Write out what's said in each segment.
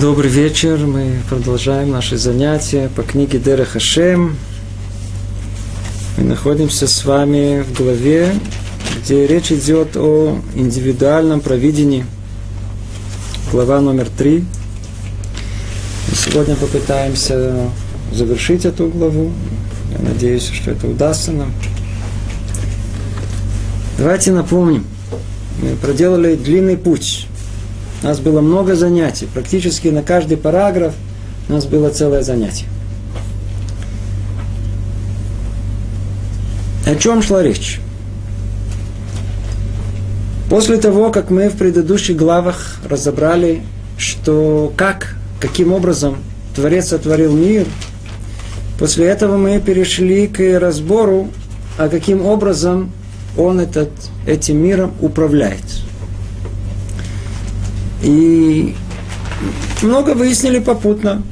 Добрый вечер. Мы продолжаем наши занятия по книге Дера Хашем. Мы находимся с вами в главе, где речь идет о индивидуальном провидении. Глава номер три. И сегодня попытаемся завершить эту главу. Я надеюсь, что это удастся нам. Давайте напомним. Мы проделали длинный путь у нас было много занятий. Практически на каждый параграф у нас было целое занятие. О чем шла речь? После того, как мы в предыдущих главах разобрали, что как, каким образом Творец сотворил мир, после этого мы перешли к разбору, а каким образом он этот, этим миром управляет. И много выяснили попутно.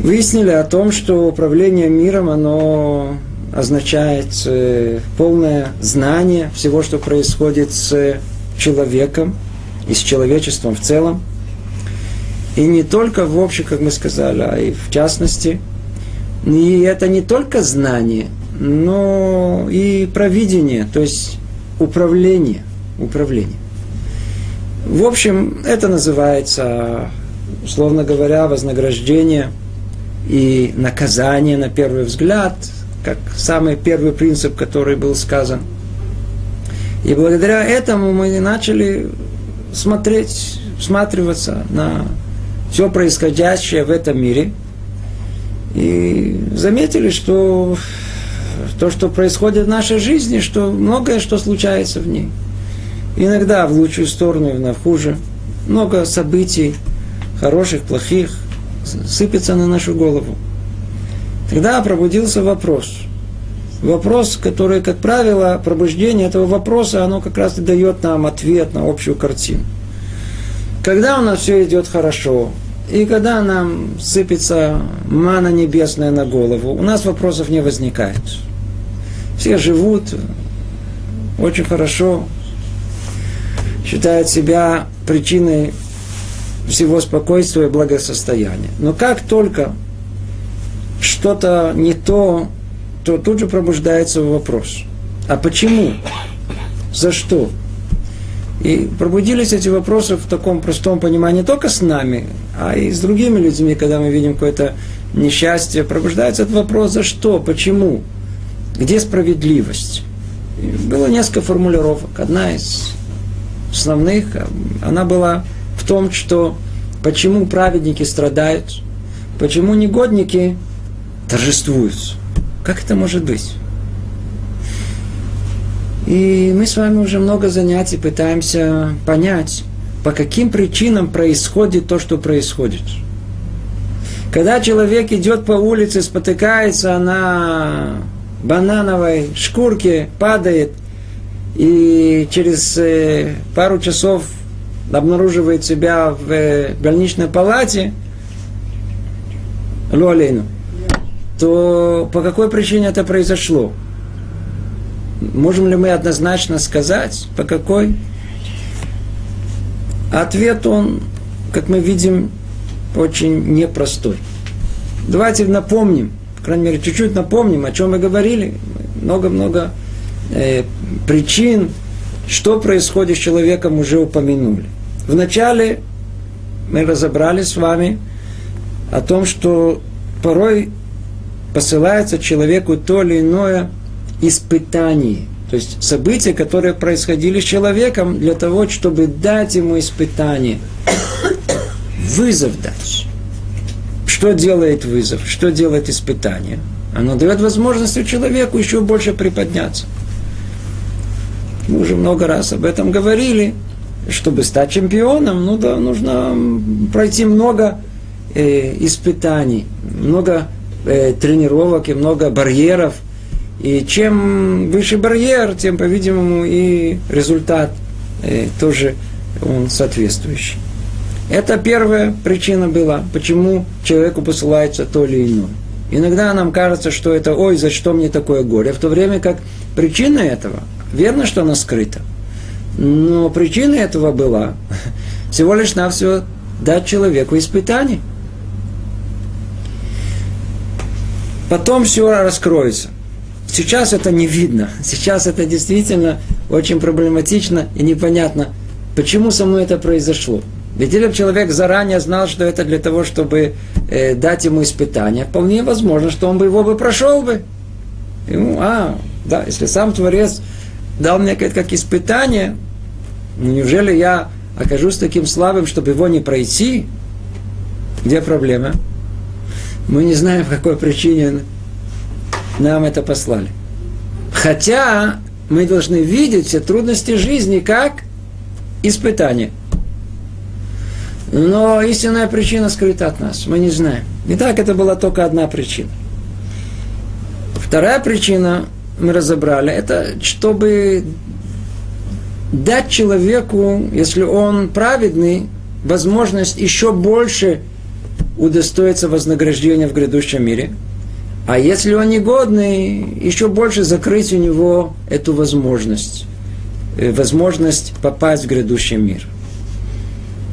Выяснили о том, что управление миром, оно означает э, полное знание всего, что происходит с человеком и с человечеством в целом. И не только в общем, как мы сказали, а и в частности. И это не только знание, но и провидение, то есть управление. Управление. В общем, это называется, условно говоря, вознаграждение и наказание на первый взгляд, как самый первый принцип, который был сказан. И благодаря этому мы начали смотреть, всматриваться на все происходящее в этом мире. И заметили, что то, что происходит в нашей жизни, что многое, что случается в ней – Иногда в лучшую сторону, иногда в хуже. Много событий, хороших, плохих, сыпется на нашу голову. Тогда пробудился вопрос. Вопрос, который, как правило, пробуждение этого вопроса, оно как раз и дает нам ответ на общую картину. Когда у нас все идет хорошо, и когда нам сыпется мана небесная на голову, у нас вопросов не возникает. Все живут очень хорошо, считает себя причиной всего спокойствия и благосостояния. Но как только что-то не то, то тут же пробуждается вопрос. А почему? За что? И пробудились эти вопросы в таком простом понимании не только с нами, а и с другими людьми, когда мы видим какое-то несчастье. Пробуждается этот вопрос, за что, почему, где справедливость. И было несколько формулировок. Одна из основных, она была в том, что почему праведники страдают, почему негодники торжествуют. Как это может быть? И мы с вами уже много занятий пытаемся понять, по каким причинам происходит то, что происходит. Когда человек идет по улице, спотыкается на банановой шкурке, падает, и через э, пару часов обнаруживает себя в э, больничной палате, Луалейну, то по какой причине это произошло? Можем ли мы однозначно сказать, по какой? Ответ он, как мы видим, очень непростой. Давайте напомним, по крайней мере, чуть-чуть напомним, о чем мы говорили. Много-много э, причин, что происходит с человеком, уже упомянули. Вначале мы разобрали с вами о том, что порой посылается человеку то или иное испытание. То есть события, которые происходили с человеком для того, чтобы дать ему испытание. Вызов дать. Что делает вызов? Что делает испытание? Оно дает возможность человеку еще больше приподняться. Мы уже много раз об этом говорили. Чтобы стать чемпионом, ну да, нужно пройти много э, испытаний, много э, тренировок и много барьеров. И чем выше барьер, тем, по-видимому, и результат э, тоже он соответствующий. Это первая причина была, почему человеку посылается то или иное. Иногда нам кажется, что это, ой, за что мне такое горе, в то время как причина этого Верно, что она скрыта. Но причина этого была всего лишь навсего дать человеку испытание. Потом все раскроется. Сейчас это не видно. Сейчас это действительно очень проблематично и непонятно, почему со мной это произошло. Ведь если бы человек заранее знал, что это для того, чтобы э, дать ему испытание, вполне возможно, что он бы его бы прошел бы. Ему, а, да, если сам Творец дал мне как, как испытание, неужели я окажусь таким слабым, чтобы его не пройти? Где проблема? Мы не знаем, по какой причине нам это послали. Хотя мы должны видеть все трудности жизни как испытание. Но истинная причина скрыта от нас. Мы не знаем. И так это была только одна причина. Вторая причина, мы разобрали, это чтобы дать человеку, если он праведный, возможность еще больше удостоиться вознаграждения в грядущем мире – а если он негодный, еще больше закрыть у него эту возможность. Э, возможность попасть в грядущий мир.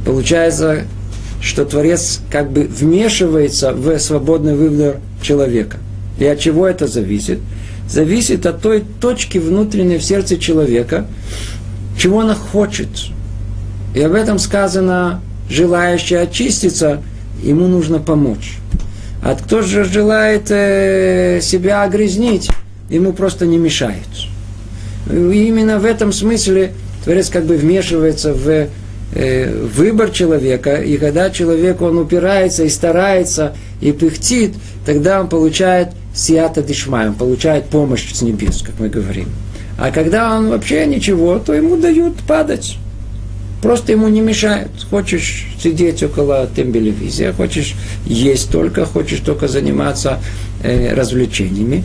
Получается, что Творец как бы вмешивается в свободный выбор человека. И от чего это зависит? Зависит от той точки внутренней в сердце человека, чего он хочет. И об этом сказано, желающий очиститься, ему нужно помочь. А кто же желает э, себя огрязнить, ему просто не мешают. И именно в этом смысле Творец как бы вмешивается в э, выбор человека, и когда человек, он упирается и старается, и пыхтит, тогда он получает сията дишмай, он получает помощь с небес, как мы говорим. А когда он вообще ничего, то ему дают падать. Просто ему не мешают. Хочешь сидеть около тембелевизия, хочешь есть только, хочешь только заниматься э, развлечениями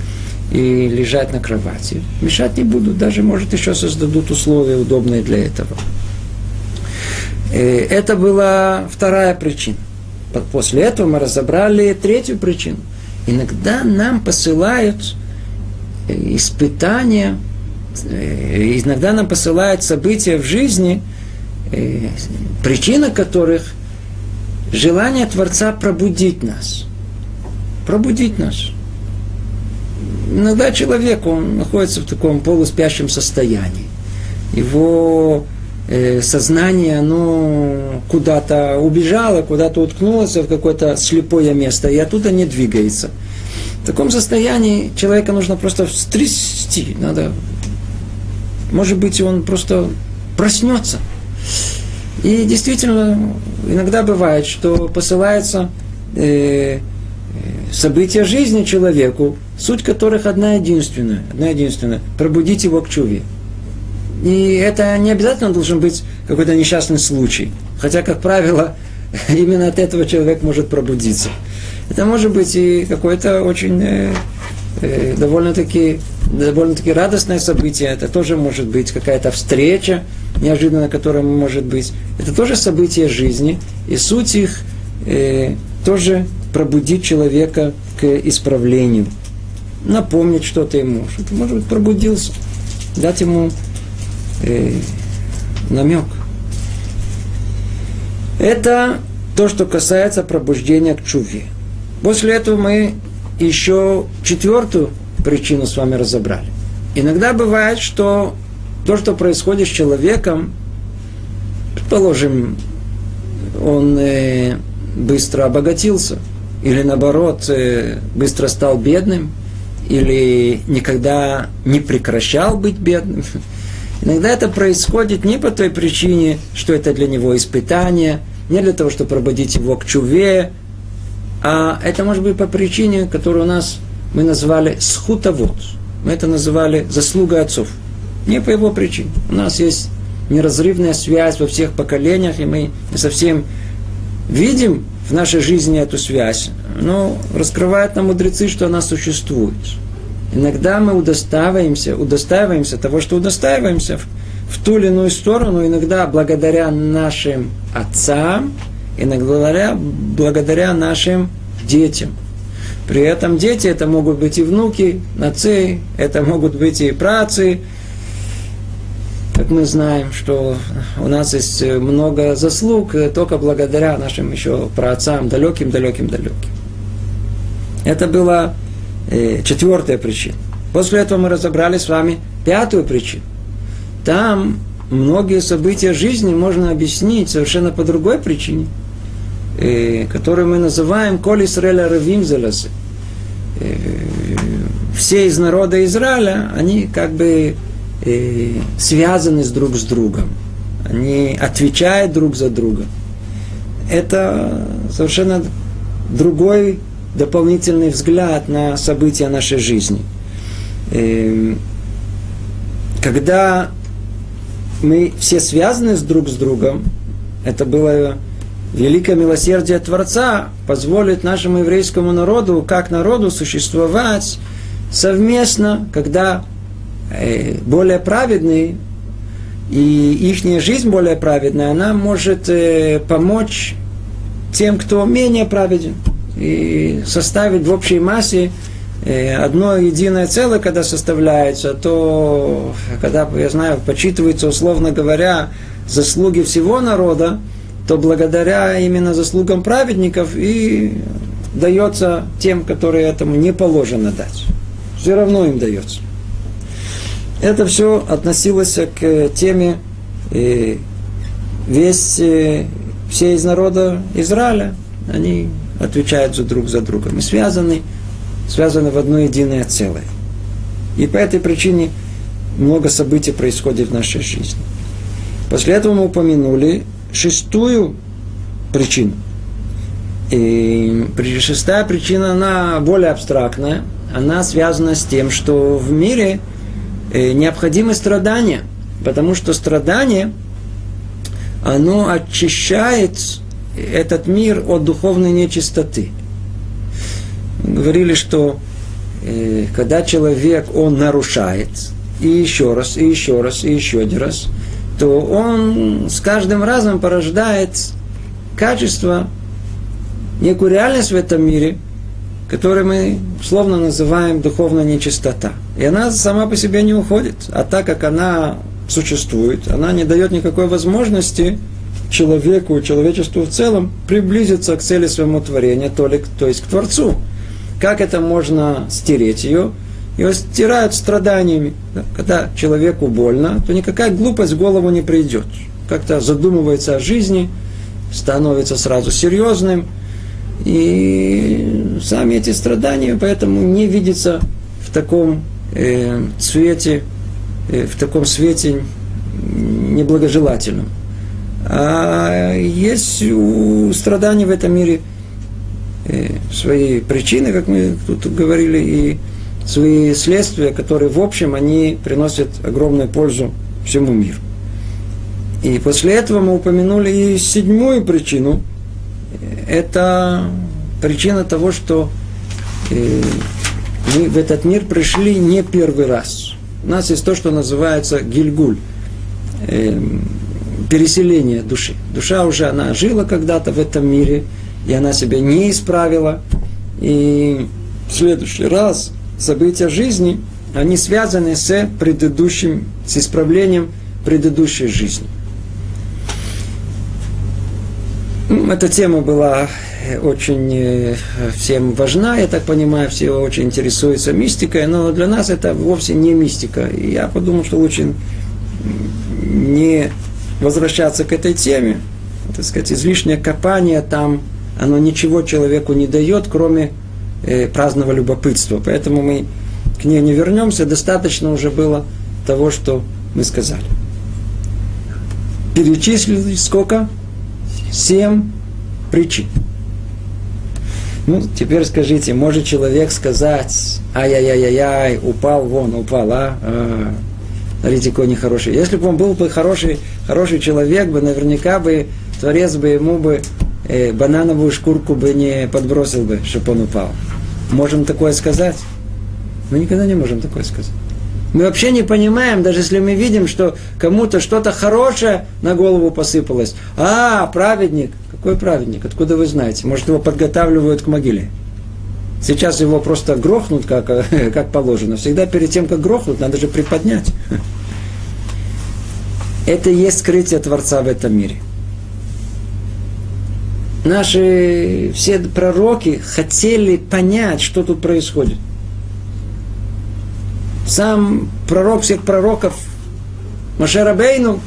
и лежать на кровати. Мешать не будут, даже, может, еще создадут условия удобные для этого. Э, это была вторая причина. После этого мы разобрали третью причину. Иногда нам посылают э, испытания, э, иногда нам посылают события в жизни – Э, причина которых желание Творца пробудить нас. Пробудить нас. Иногда человек, он находится в таком полуспящем состоянии. Его сознание, оно куда-то убежало, куда-то уткнулось в какое-то слепое место, и оттуда не двигается. В таком состоянии человека нужно просто встрясти, надо, может быть, он просто проснется – и действительно, иногда бывает, что посылается э, события жизни человеку, суть которых одна единственная, одна единственная, пробудить его к чуве. И это не обязательно должен быть какой-то несчастный случай. Хотя, как правило, именно от этого человек может пробудиться. Это может быть и какое-то очень э, э, довольно-таки довольно-таки радостное событие. Это тоже может быть какая-то встреча, неожиданно которая может быть. Это тоже событие жизни. И суть их э, тоже пробудить человека к исправлению. Напомнить что-то ему. Что-то, может быть, пробудился. Дать ему э, намек. Это то, что касается пробуждения к чуве. После этого мы еще четвертую причину с вами разобрали. Иногда бывает, что то, что происходит с человеком, предположим, он э, быстро обогатился, или наоборот, э, быстро стал бедным, или никогда не прекращал быть бедным. Иногда это происходит не по той причине, что это для него испытание, не для того, чтобы пробудить его к чуве, а это может быть по причине, которую у нас мы назвали схутовод. Мы это называли заслуга отцов. Не по его причине. У нас есть неразрывная связь во всех поколениях, и мы не совсем видим в нашей жизни эту связь. Но раскрывают нам мудрецы, что она существует. Иногда мы удостаиваемся, удостаиваемся того, что удостаиваемся в, в ту или иную сторону, иногда благодаря нашим отцам, иногда благодаря, нашим детям – при этом дети это могут быть и внуки, нацы, это могут быть и працы. как мы знаем, что у нас есть много заслуг только благодаря нашим еще праотцам, далеким-далеким-далеким. Это была э, четвертая причина. После этого мы разобрали с вами пятую причину. Там многие события жизни можно объяснить совершенно по другой причине, э, которую мы называем «Коль Исраэля Равим Заласы». Э, все из народа Израиля, они как бы э, связаны с друг с другом. Они отвечают друг за друга. Это совершенно другой дополнительный взгляд на события нашей жизни. Эм, когда мы все связаны с друг с другом, это было великое милосердие Творца, позволит нашему еврейскому народу, как народу, существовать совместно, когда э, более праведный и их жизнь более праведная, она может э, помочь тем, кто менее праведен и составить в общей массе э, одно единое целое, когда составляется, то, когда, я знаю, почитывается, условно говоря, заслуги всего народа, то благодаря именно заслугам праведников и дается тем, которые этому не положено дать. Все равно им дается. Это все относилось к теме э, весь э, все из народа Израиля. Они отвечают за друг за другом. И связаны, связаны в одно единое целое. И по этой причине много событий происходит в нашей жизни. После этого мы упомянули шестую причину. И шестая причина, она более абстрактная. Она связана с тем, что в мире э, необходимы страдания. Потому что страдание, оно очищает этот мир от духовной нечистоты. Говорили, что э, когда человек, он нарушает, и еще раз, и еще раз, и еще один раз, то он с каждым разом порождает качество, некую реальность в этом мире, которую мы словно называем духовная нечистота. И она сама по себе не уходит. А так как она существует, она не дает никакой возможности человеку, человечеству в целом приблизиться к цели своему творения, то, ли, то есть к Творцу. Как это можно стереть ее? Ее стирают страданиями. Когда человеку больно, то никакая глупость в голову не придет. Как-то задумывается о жизни, становится сразу серьезным. И сами эти страдания поэтому не видятся в таком э, цвете, э, в таком свете неблагожелательном. А есть у страданий в этом мире э, свои причины, как мы тут говорили, и свои следствия, которые, в общем, они приносят огромную пользу всему миру. И после этого мы упомянули и седьмую причину. Это причина того, что э, мы в этот мир пришли не первый раз. У нас есть то, что называется гильгуль эм, переселение души. Душа уже, она жила когда-то в этом мире, и она себя не исправила. И в следующий раз события жизни, они связаны с предыдущим, с исправлением предыдущей жизни. Эта тема была очень э, всем важна, я так понимаю, все очень интересуются мистикой, но для нас это вовсе не мистика. И я подумал, что лучше не возвращаться к этой теме, так сказать, излишнее копание там, оно ничего человеку не дает, кроме э, праздного любопытства. Поэтому мы к ней не вернемся, достаточно уже было того, что мы сказали. Перечислили сколько? Семь причин. Ну, теперь скажите, может человек сказать, ай-яй-яй-яй, упал вон, упал, а? а какой нехороший. Если бы он был бы хороший, хороший человек, бы наверняка бы Творец бы ему бы э, банановую шкурку бы не подбросил бы, чтобы он упал. Можем такое сказать? Мы никогда не можем такое сказать. Мы вообще не понимаем, даже если мы видим, что кому-то что-то хорошее на голову посыпалось. А, праведник. Какой праведник? Откуда вы знаете? Может, его подготавливают к могиле? Сейчас его просто грохнут, как, как положено. Всегда перед тем, как грохнут, надо же приподнять. Это и есть скрытие Творца в этом мире. Наши все пророки хотели понять, что тут происходит. Сам пророк всех пророков Машерабейну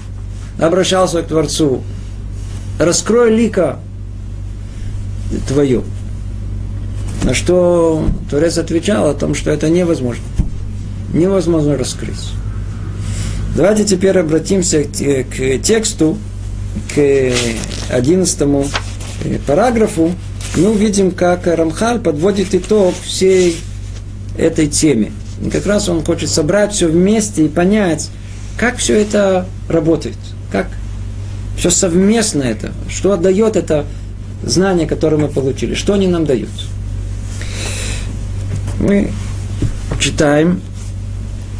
обращался к Творцу. Раскрой лика твое. На что Творец отвечал о том, что это невозможно. Невозможно раскрыть. Давайте теперь обратимся к тексту, к одиннадцатому э, параграфу. Мы увидим, как Рамхаль подводит итог всей этой теме. И как раз он хочет собрать все вместе и понять, как все это работает, как все совместно это, что отдает это знание, которое мы получили, что они нам дают. Мы читаем,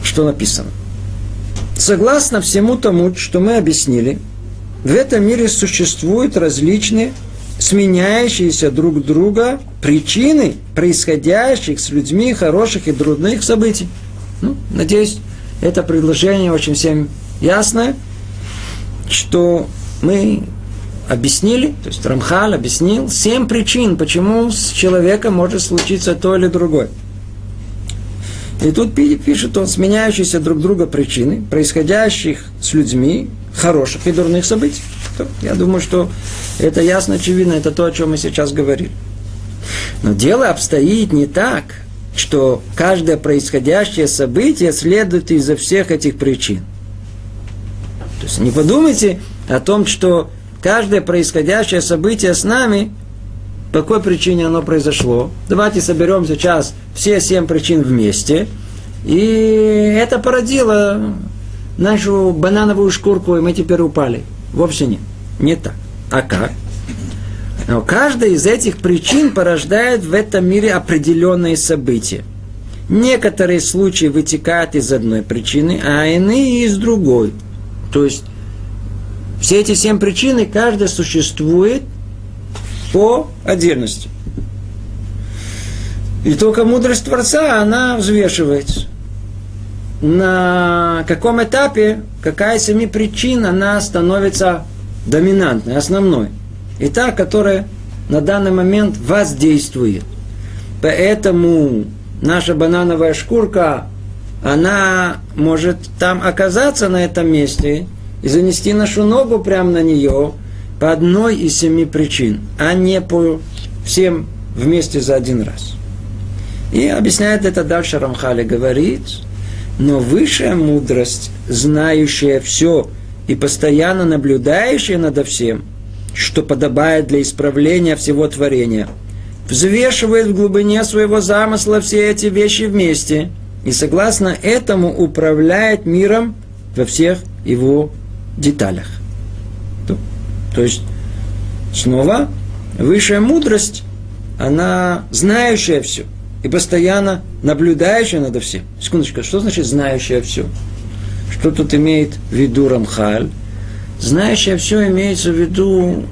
что написано. Согласно всему тому, что мы объяснили, в этом мире существуют различные сменяющиеся друг друга причины происходящих с людьми хороших и трудных событий. Ну, надеюсь, это предложение очень всем ясное, что мы объяснили, то есть Рамхаль объяснил семь причин, почему с человеком может случиться то или другое. И тут пишет он сменяющиеся друг друга причины, происходящих с людьми хороших и дурных событий. Я думаю, что это ясно, очевидно, это то, о чем мы сейчас говорили. Но дело обстоит не так, что каждое происходящее событие следует из-за всех этих причин. То есть не подумайте о том, что каждое происходящее событие с нами, по какой причине оно произошло. Давайте соберем сейчас все семь причин вместе. И это породило нашу банановую шкурку, и мы теперь упали. Вовсе нет. Не так. А как? Но каждая из этих причин порождает в этом мире определенные события. Некоторые случаи вытекают из одной причины, а иные из другой. То есть все эти семь причин, каждая существует по отдельности. И только мудрость Творца, она взвешивается. На каком этапе, какая семи причин она становится доминантной, основной. И та, которая на данный момент воздействует. Поэтому наша банановая шкурка, она может там оказаться на этом месте и занести нашу ногу прямо на нее по одной из семи причин, а не по всем вместе за один раз. И объясняет это дальше Рамхали, говорит, но высшая мудрость, знающая все и постоянно наблюдающая над всем, что подобает для исправления всего творения, взвешивает в глубине своего замысла все эти вещи вместе и согласно этому управляет миром во всех его деталях. То, есть, снова, высшая мудрость, она знающая все и постоянно наблюдающая над всем. Секундочку, что значит знающая все? Что тут имеет в виду Рамхаль? Знающая все имеется в виду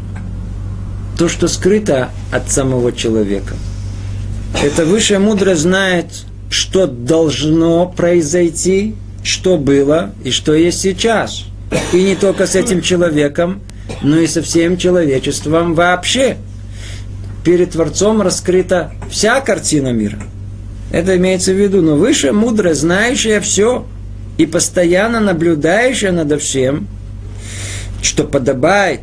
то, что скрыто от самого человека. Это высшая мудрость знает, что должно произойти, что было и что есть сейчас. И не только с этим человеком, но и со всем человечеством вообще. Перед Творцом раскрыта вся картина мира. Это имеется в виду, но высшая мудрость, знающая все и постоянно наблюдающая над всем, что подобает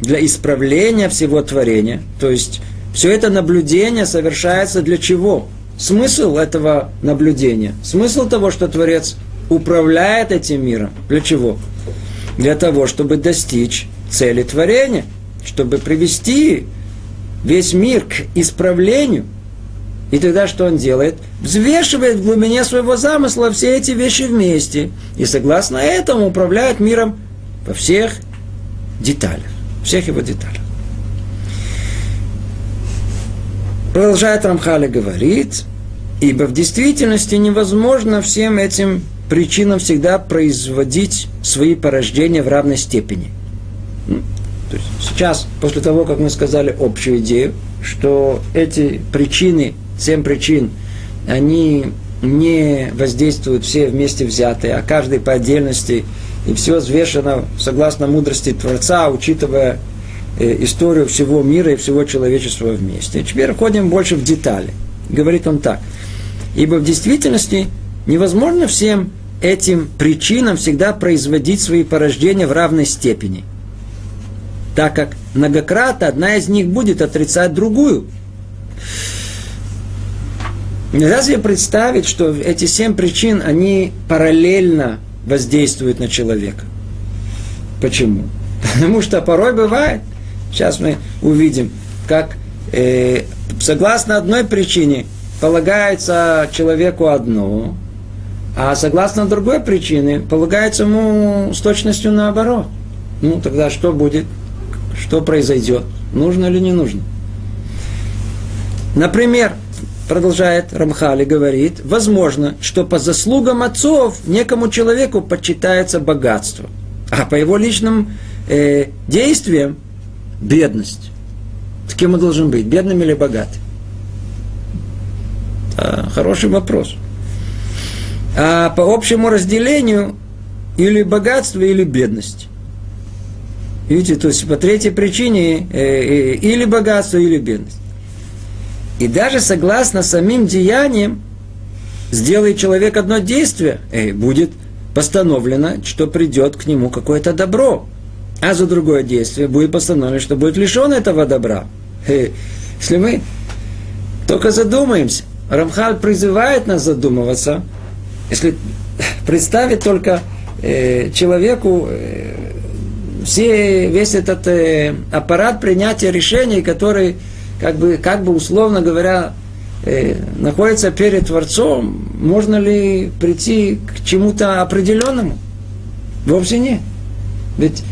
для исправления всего творения. То есть все это наблюдение совершается для чего? Смысл этого наблюдения, смысл того, что Творец управляет этим миром, для чего? Для того, чтобы достичь цели творения, чтобы привести весь мир к исправлению. И тогда что он делает? Взвешивает в глубине своего замысла все эти вещи вместе. И согласно этому управляет миром во всех деталях. Всех его деталях. Продолжает Рамхали говорит, ибо в действительности невозможно всем этим причинам всегда производить свои порождения в равной степени. То есть сейчас, после того, как мы сказали общую идею, что эти причины, семь причин, они не воздействуют все вместе взятые, а каждый по отдельности и все взвешено согласно мудрости Творца, учитывая э, историю всего мира и всего человечества вместе. Теперь входим больше в детали. Говорит он так. Ибо в действительности невозможно всем этим причинам всегда производить свои порождения в равной степени. Так как многократно одна из них будет отрицать другую. Разве представить, что эти семь причин, они параллельно воздействуют на человека? Почему? Потому что порой бывает, сейчас мы увидим, как э, согласно одной причине полагается человеку одно, а согласно другой причине полагается ему с точностью наоборот. Ну, тогда что будет? Что произойдет? Нужно или не нужно? Например, продолжает Рамхали, говорит, возможно, что по заслугам отцов некому человеку почитается богатство, а по его личным э, действиям бедность. С кем он должен быть, бедным или богатым? А, хороший вопрос. А по общему разделению или богатство, или бедность. Видите, то есть по третьей причине э, э, или богатство, или бедность. И даже согласно самим деяниям, сделает человек одно действие, э, будет постановлено, что придет к нему какое-то добро. А за другое действие будет постановлено, что будет лишен этого добра. Э, если мы только задумаемся, Рамхаль призывает нас задумываться, если представить только э, человеку э, все, весь этот э, аппарат принятия решений, который, как бы, как бы условно говоря, э, находится перед Творцом, можно ли прийти к чему-то определенному? Вовсе нет. Ведь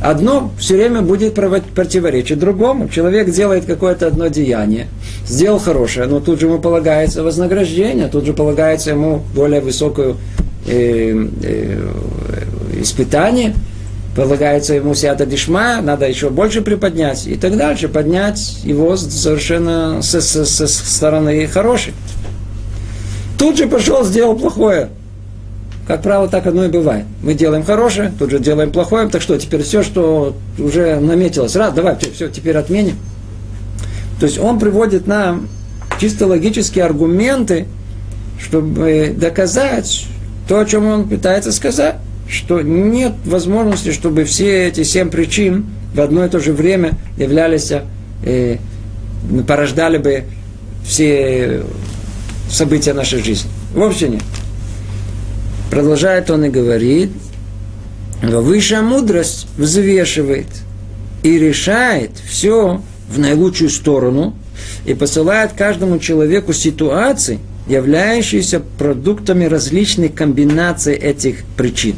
одно все время будет противоречить другому. Человек делает какое-то одно деяние, сделал хорошее, но тут же ему полагается вознаграждение, тут же полагается ему более высокое э, э, испытание, полагается ему сята дишма, надо еще больше приподнять и так дальше, поднять его совершенно со, со, со стороны хорошей. Тут же пошел, сделал плохое, как правило, так одно и бывает. Мы делаем хорошее, тут же делаем плохое. Так что, теперь все, что уже наметилось, раз, давай, все, теперь отменим. То есть он приводит нам чисто логические аргументы, чтобы доказать то, о чем он пытается сказать, что нет возможности, чтобы все эти семь причин в одно и то же время являлись, э, порождали бы все события нашей жизни. Вообще нет. Продолжает он и говорит, высшая мудрость взвешивает и решает все в наилучшую сторону и посылает каждому человеку ситуации, являющиеся продуктами различных комбинаций этих причин.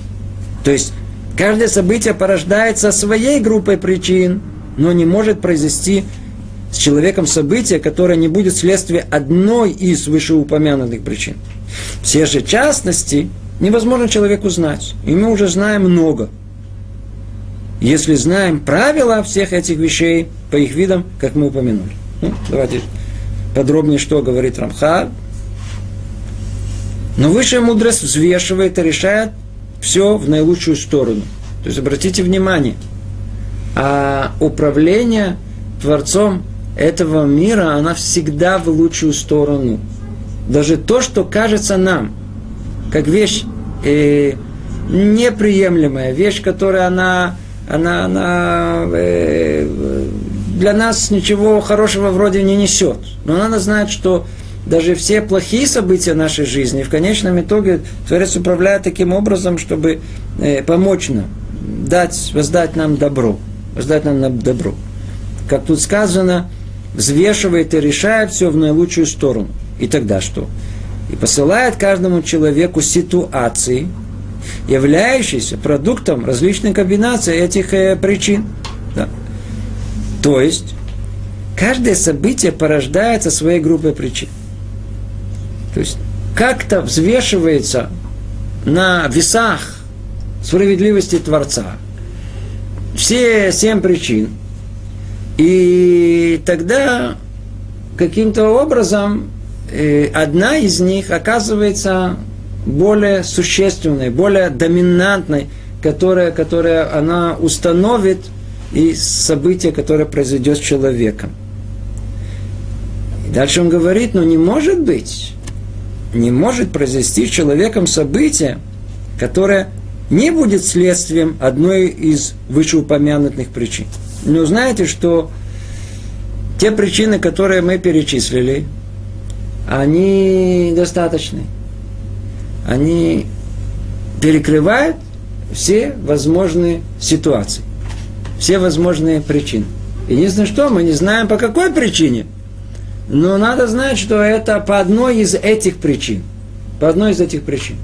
То есть каждое событие порождается своей группой причин, но не может произойти с человеком событие, которое не будет следствием одной из вышеупомянутых причин. Все же частности невозможно человеку знать. И мы уже знаем много. Если знаем правила всех этих вещей по их видам, как мы упомянули. Ну, давайте подробнее, что говорит Рамха. Но высшая мудрость взвешивает и решает все в наилучшую сторону. То есть обратите внимание, а управление Творцом этого мира, она всегда в лучшую сторону. Даже то, что кажется нам, как вещь э, неприемлемая, вещь, которая она, она, она э, для нас ничего хорошего вроде не несет. Но надо знать, что даже все плохие события нашей жизни в конечном итоге Творец управляет таким образом, чтобы э, помочь нам, дать, воздать нам добро, воздать нам добро. Как тут сказано, взвешивает и решает все в наилучшую сторону. И тогда что? и посылает каждому человеку ситуации, являющиеся продуктом различных комбинаций этих э, причин. Да. То есть, каждое событие порождается своей группой причин. То есть, как-то взвешивается на весах справедливости Творца все семь причин. И тогда каким-то образом одна из них оказывается более существенной, более доминантной, которое, которое она установит и событие, которое произойдет с человеком. И дальше он говорит, но не может быть, не может произойти с человеком событие, которое не будет следствием одной из вышеупомянутых причин. Но знаете, что те причины, которые мы перечислили, они достаточны. Они перекрывают все возможные ситуации, все возможные причины. Единственное, что мы не знаем по какой причине, но надо знать, что это по одной из этих причин. По одной из этих причин.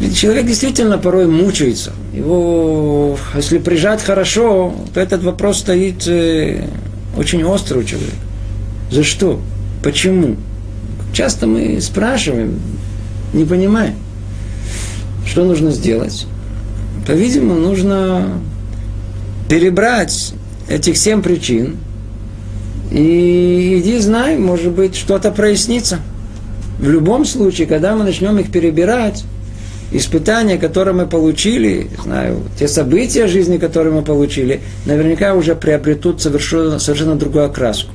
Ведь человек действительно порой мучается. Его, если прижать хорошо, то этот вопрос стоит э, очень остро у человека. За что? Почему? Часто мы спрашиваем, не понимаем, что нужно сделать. По-видимому, нужно перебрать этих семь причин, и иди знай, может быть, что-то прояснится. В любом случае, когда мы начнем их перебирать, испытания, которые мы получили, знаю, те события жизни, которые мы получили, наверняка уже приобретут совершенно, совершенно другую окраску.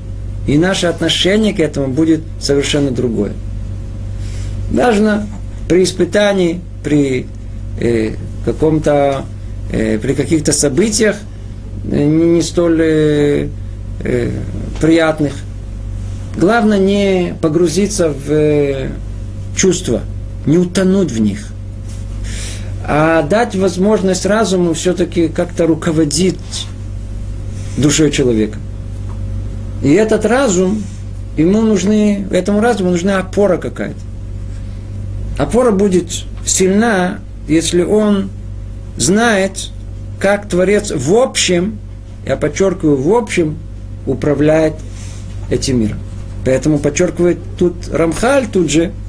И наше отношение к этому будет совершенно другое. Важно при испытании, при э, каком-то, э, при каких-то событиях э, не, столь э, э, приятных. Главное не погрузиться в э, чувства, не утонуть в них а дать возможность разуму все-таки как-то руководить душой человека. И этот разум, ему нужны, этому разуму нужна опора какая-то. Опора будет сильна, если он знает, как Творец в общем, я подчеркиваю, в общем, управляет этим миром. Поэтому подчеркивает тут Рамхаль тут же –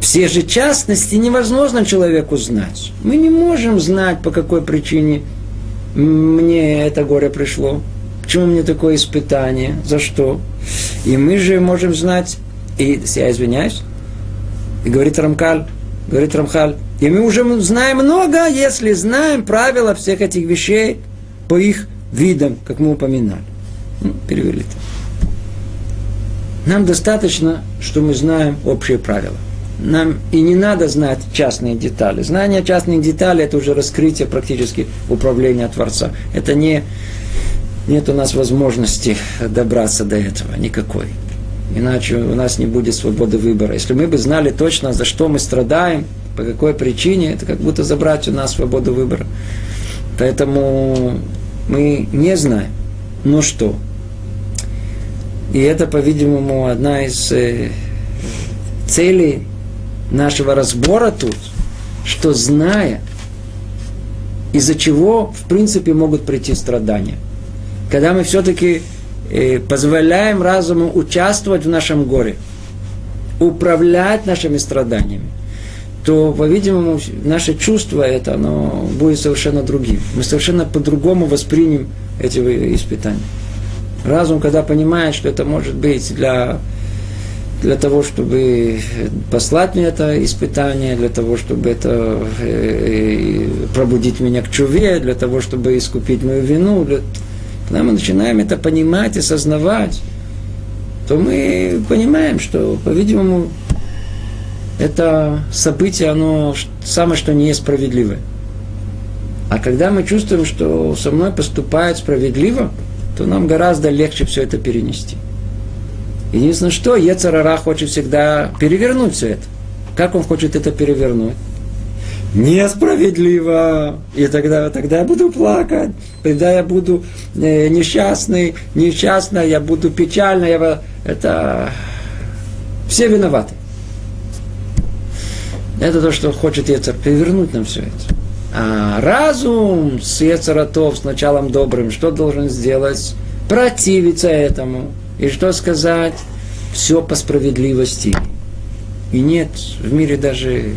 все же частности невозможно человеку знать. Мы не можем знать, по какой причине мне это горе пришло, почему мне такое испытание, за что. И мы же можем знать, и я извиняюсь, и говорит Рамкаль, говорит Рамхаль, и мы уже знаем много, если знаем правила всех этих вещей по их видам, как мы упоминали. Ну, перевели это. Нам достаточно, что мы знаем общие правила нам и не надо знать частные детали. Знание частных деталей – это уже раскрытие практически управления Творца. Это не, нет у нас возможности добраться до этого никакой. Иначе у нас не будет свободы выбора. Если мы бы знали точно, за что мы страдаем, по какой причине, это как будто забрать у нас свободу выбора. Поэтому мы не знаем. Ну что? И это, по-видимому, одна из э, целей нашего разбора тут, что зная, из-за чего, в принципе, могут прийти страдания. Когда мы все-таки э, позволяем разуму участвовать в нашем горе, управлять нашими страданиями, то, по-видимому, наше чувство это, оно будет совершенно другим. Мы совершенно по-другому воспримем эти испытания. Разум, когда понимает, что это может быть для для того, чтобы послать мне это испытание, для того, чтобы это э, пробудить меня к чуве, для того, чтобы искупить мою вину. Для... Когда мы начинаем это понимать и сознавать, то мы понимаем, что, по-видимому, это событие, оно самое, что не справедливое. А когда мы чувствуем, что со мной поступает справедливо, то нам гораздо легче все это перенести. Единственное, что Ецарара хочет всегда перевернуть все это. Как он хочет это перевернуть? Несправедливо. И тогда, тогда я буду плакать, тогда я буду э, несчастный, несчастная, я буду печальный. Я... Это все виноваты. Это то, что хочет Ецар, перевернуть нам все это. А разум с Ецаратов, с началом добрым, что должен сделать? Противиться этому и что сказать? Все по справедливости. И нет в мире даже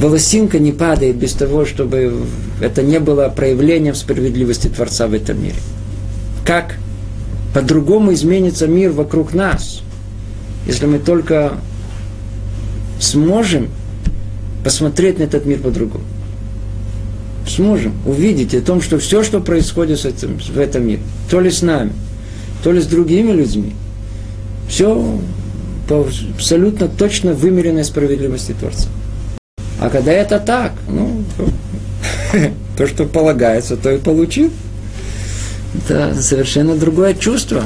волосинка не падает без того, чтобы это не было проявлением справедливости Творца в этом мире. Как по-другому изменится мир вокруг нас, если мы только сможем посмотреть на этот мир по-другому. Сможем увидеть о том, что все, что происходит в этом мире, то ли с нами, то ли с другими людьми, все по абсолютно точно вымеренной справедливости Творца. А когда это так, ну, то, что полагается, то и получил. Это совершенно другое чувство,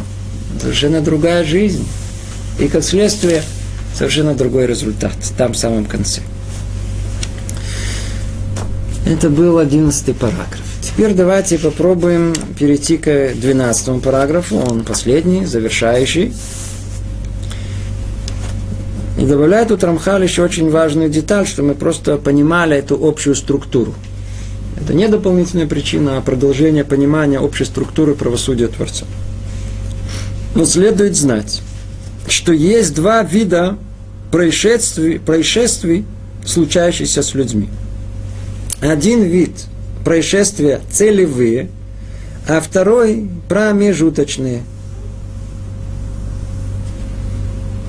совершенно другая жизнь. И как следствие, совершенно другой результат там в самом конце. Это был одиннадцатый параграф. Теперь давайте попробуем перейти к двенадцатому параграфу. Он последний, завершающий. И добавляет тут Рамхаль еще очень важную деталь, что мы просто понимали эту общую структуру. Это не дополнительная причина, а продолжение понимания общей структуры правосудия Творца. Но следует знать, что есть два вида происшествий, происшествий случающихся с людьми. Один вид происшествия целевые, а второй промежуточные.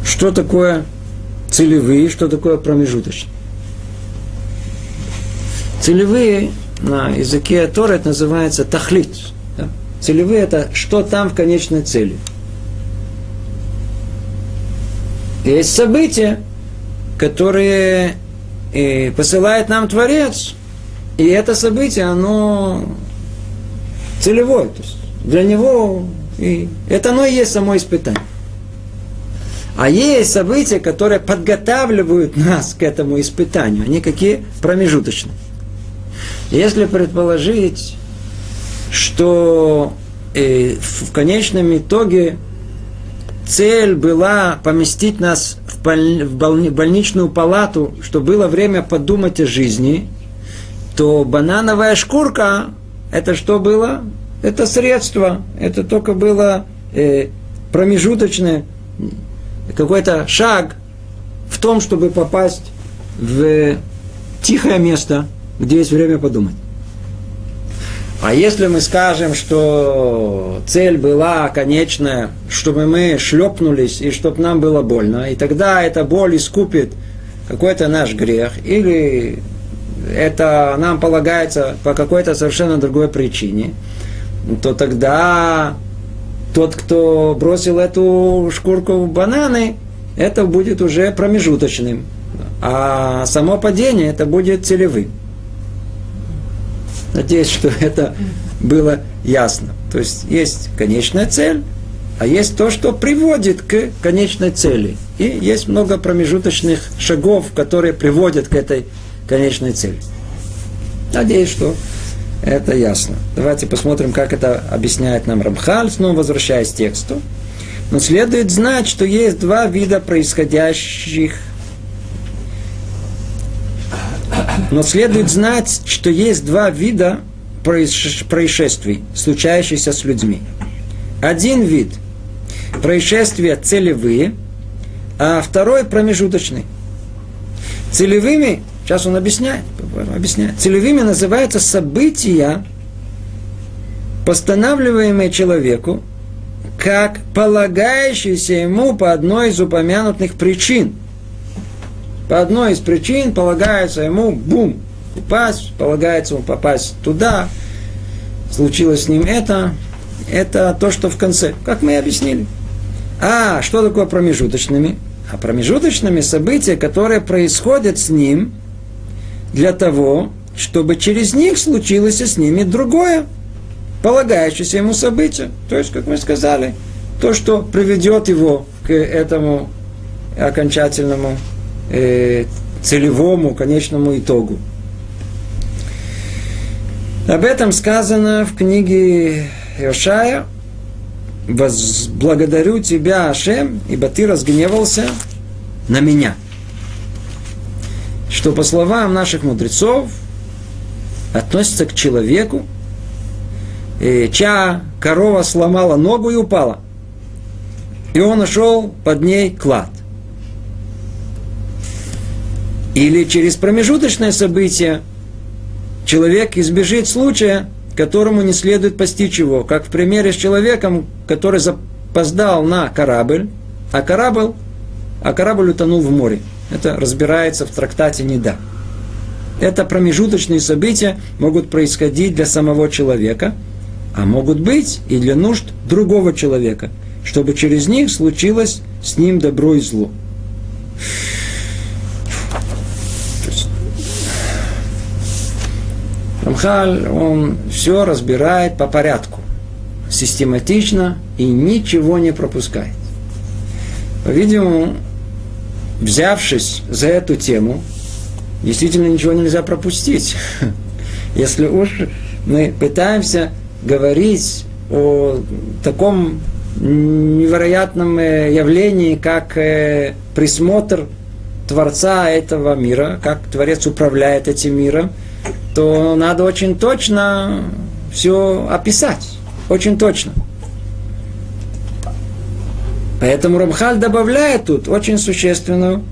Что такое целевые, что такое промежуточные? Целевые на языке Тора это называется тахлит. Да? Целевые это что там в конечной цели. Есть события, которые и посылает нам Творец, и это событие, оно целевое. То есть для него и это оно и есть само испытание. А есть события, которые подготавливают нас к этому испытанию. Они какие? Промежуточные. Если предположить, что э, в конечном итоге цель была поместить нас в, боль, в больничную палату, что было время подумать о жизни, то банановая шкурка, это что было? Это средство, это только было э, промежуточное, какой-то шаг в том, чтобы попасть в тихое место, где есть время подумать. А если мы скажем, что цель была конечная, чтобы мы шлепнулись и чтобы нам было больно, и тогда эта боль искупит какой-то наш грех, или это нам полагается по какой-то совершенно другой причине, то тогда тот, кто бросил эту шкурку в бананы, это будет уже промежуточным. А само падение это будет целевым. Надеюсь, что это было ясно. То есть есть конечная цель, а есть то, что приводит к конечной цели. И есть много промежуточных шагов, которые приводят к этой конечной цели. Надеюсь, что это ясно. Давайте посмотрим, как это объясняет нам Рамхаль, снова возвращаясь к тексту. Но следует знать, что есть два вида происходящих но следует знать, что есть два вида происшествий, случающихся с людьми. Один вид – происшествия целевые, а второй – промежуточный. Целевыми, сейчас он объясняет, объясняет, целевыми называются события, постанавливаемые человеку, как полагающиеся ему по одной из упомянутых причин – по одной из причин полагается ему, бум, упасть, полагается ему попасть туда, случилось с ним это, это то, что в конце, как мы и объяснили. А что такое промежуточными? А промежуточными события, которые происходят с ним для того, чтобы через них случилось с ними другое, полагающееся ему событие. То есть, как мы сказали, то, что приведет его к этому окончательному э, целевому, конечному итогу. Об этом сказано в книге Иошая. «Возблагодарю тебя, Ашем, ибо ты разгневался на меня». Что, по словам наших мудрецов, относится к человеку, э, чья корова сломала ногу и упала. И он нашел под ней клад. Или через промежуточное событие человек избежит случая, которому не следует постичь его, как в примере с человеком, который запоздал на корабль, а корабль, а корабль утонул в море. Это разбирается в трактате Неда. Это промежуточные события могут происходить для самого человека, а могут быть и для нужд другого человека, чтобы через них случилось с ним добро и зло. Рамхаль, он все разбирает по порядку, систематично и ничего не пропускает. По-видимому, взявшись за эту тему, действительно ничего нельзя пропустить. Если уж мы пытаемся говорить о таком невероятном э, явлении, как э, присмотр Творца этого мира, как Творец управляет этим миром, то надо очень точно все описать. Очень точно. Поэтому Рамхаль добавляет тут очень существенную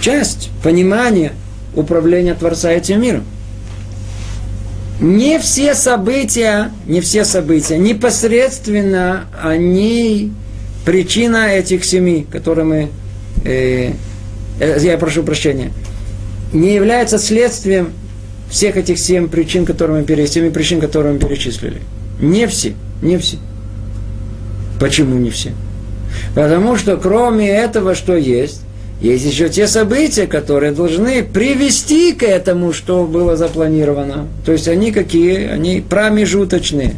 часть понимания управления Творца этим миром. Не все события, не все события, непосредственно они причина этих семи, которые мы, э, э, я прошу прощения, не являются следствием всех этих семь причин, которые мы, пере, семи причин, которые мы перечислили. Не все, не все. Почему не все? Потому что кроме этого, что есть, есть еще те события, которые должны привести к этому, что было запланировано. То есть они какие? Они промежуточные.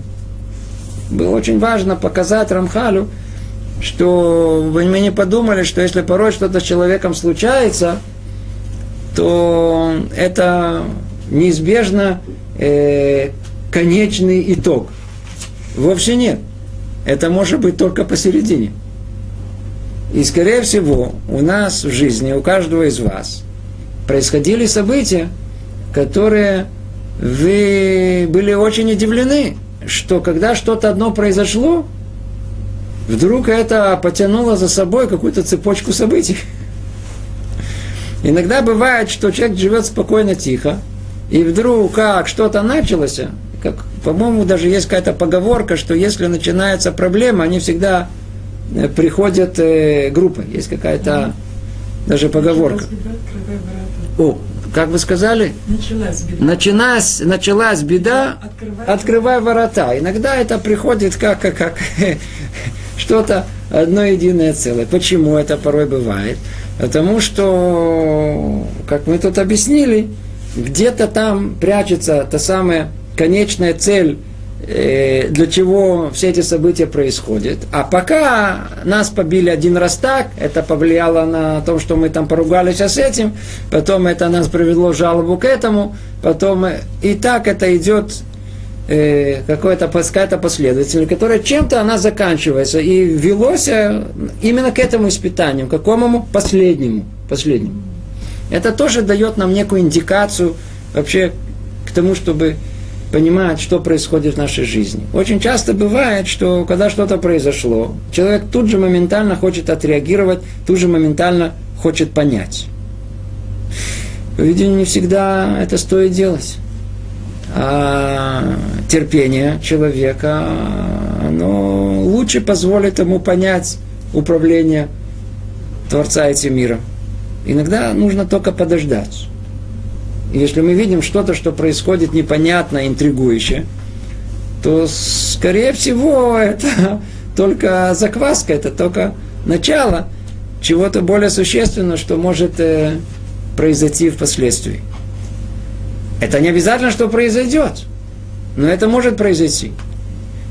Было очень важно показать Рамхалю, что вы не подумали, что если порой что-то с человеком случается, то это неизбежно э, конечный итог. Вовсе нет. Это может быть только посередине. И, скорее всего, у нас в жизни, у каждого из вас, происходили события, которые вы были очень удивлены, что когда что-то одно произошло, вдруг это потянуло за собой какую-то цепочку событий. Иногда бывает, что человек живет спокойно, тихо, и вдруг как что-то началось, как, по-моему, даже есть какая-то поговорка, что если начинается проблема, они всегда приходят э, группы. Есть какая-то даже поговорка. О, как вы сказали? Началась беда. Началась, началась беда, открывай, открывай ворота. Иногда это приходит как, как, как что-то одно единое целое. Почему это порой бывает? Потому что, как мы тут объяснили, где-то там прячется та самая конечная цель Э, для чего все эти события происходят. А пока нас побили один раз так, это повлияло на то, что мы там поругались с этим, потом это нас привело жалобу к этому, потом и так это идет э, какая-то какая последовательность, которая чем-то она заканчивается. И велось именно к этому испытанию, к какому последнему, последнему. Это тоже дает нам некую индикацию вообще к тому, чтобы понимать, что происходит в нашей жизни. Очень часто бывает, что когда что-то произошло, человек тут же моментально хочет отреагировать, тут же моментально хочет понять. Видимо, не всегда это стоит делать. А терпение человека, оно лучше позволит ему понять управление Творца этим миром. Иногда нужно только подождать. И если мы видим что-то, что происходит непонятно, интригующе, то, скорее всего, это только закваска, это только начало чего-то более существенного, что может э, произойти впоследствии. Это не обязательно, что произойдет, но это может произойти.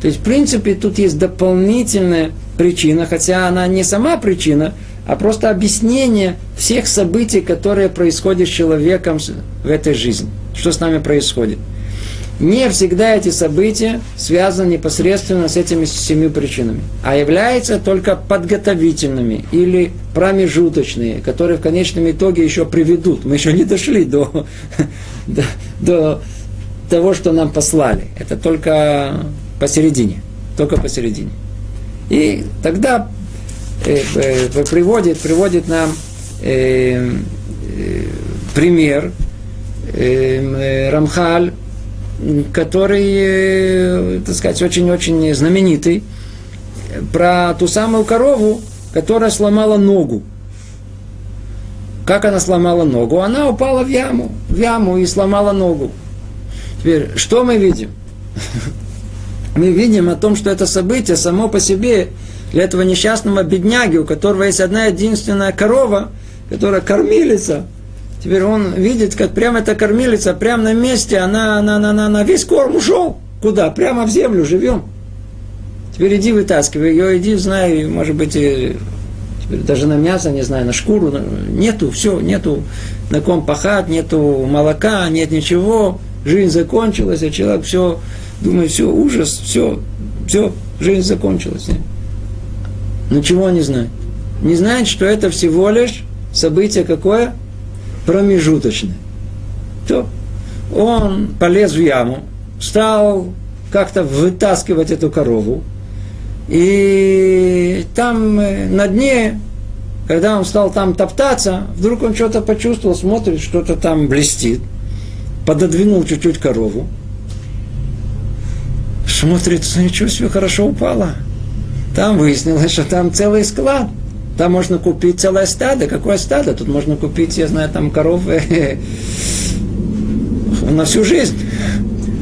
То есть, в принципе, тут есть дополнительная причина, хотя она не сама причина, а просто объяснение всех событий, которые происходят с человеком в этой жизни. Что с нами происходит. Не всегда эти события связаны непосредственно с этими семью причинами, а являются только подготовительными или промежуточные, которые в конечном итоге еще приведут. Мы еще не дошли до, до, до того, что нам послали. Это только посередине. Только посередине. И тогда э, э, приводит, приводит нам э, э, пример э, Рамхаль, который, э, так сказать, очень-очень знаменитый, про ту самую корову, которая сломала ногу. Как она сломала ногу? Она упала в яму, в яму и сломала ногу. Теперь, что мы видим? Мы видим о том, что это событие само по себе для этого несчастного бедняги, у которого есть одна единственная корова, которая кормилица, Теперь он видит, как прямо эта кормилица, прямо на месте, она, она, она, она, она весь корм ушел. Куда? Прямо в землю живем. Теперь иди вытаскивай ее, иди, знай, может быть, и, даже на мясо, не знаю, на шкуру. Нету, все, нету на ком пахать, нету молока, нет ничего. Жизнь закончилась, а человек все, думает, все, ужас, все, все, жизнь закончилась. Ничего не знает. Не знает, что это всего лишь событие какое? Промежуточное. То он полез в яму, стал как-то вытаскивать эту корову, и там э, на дне, когда он стал там топтаться, вдруг он что-то почувствовал, смотрит, что-то там блестит, пододвинул чуть-чуть корову, смотрит, ничего себе, хорошо упала. Там выяснилось, что там целый склад. Там можно купить целое стадо. Какое стадо? Тут можно купить, я знаю, там коровы на всю жизнь.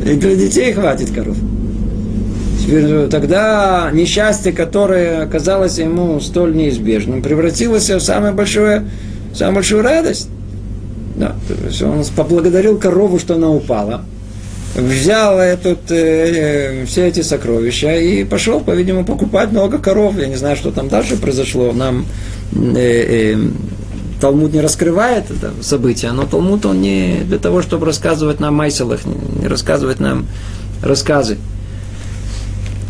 И для детей хватит коров. Теперь, тогда несчастье, которое оказалось ему столь неизбежным, превратилось в самое большое, самую большую радость. Да, то есть он поблагодарил корову, что она упала, взял этот, э, все эти сокровища и пошел, по-видимому, покупать много коров. Я не знаю, что там дальше произошло. Нам э, э, Талмуд не раскрывает это событие, но Талмуд он не для того, чтобы рассказывать нам майселах, не рассказывать нам рассказы.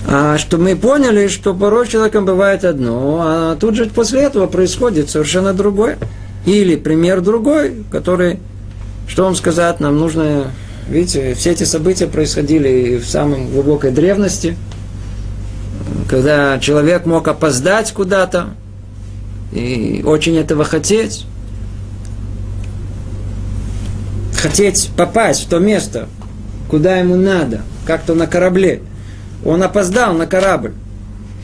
А что мы поняли, что порой человеком бывает одно, а тут же после этого происходит совершенно другое. Или пример другой, который, что вам сказать, нам нужно, видите, все эти события происходили в самом глубокой древности, когда человек мог опоздать куда-то, и очень этого хотеть, хотеть попасть в то место, куда ему надо, как-то на корабле – он опоздал на корабль.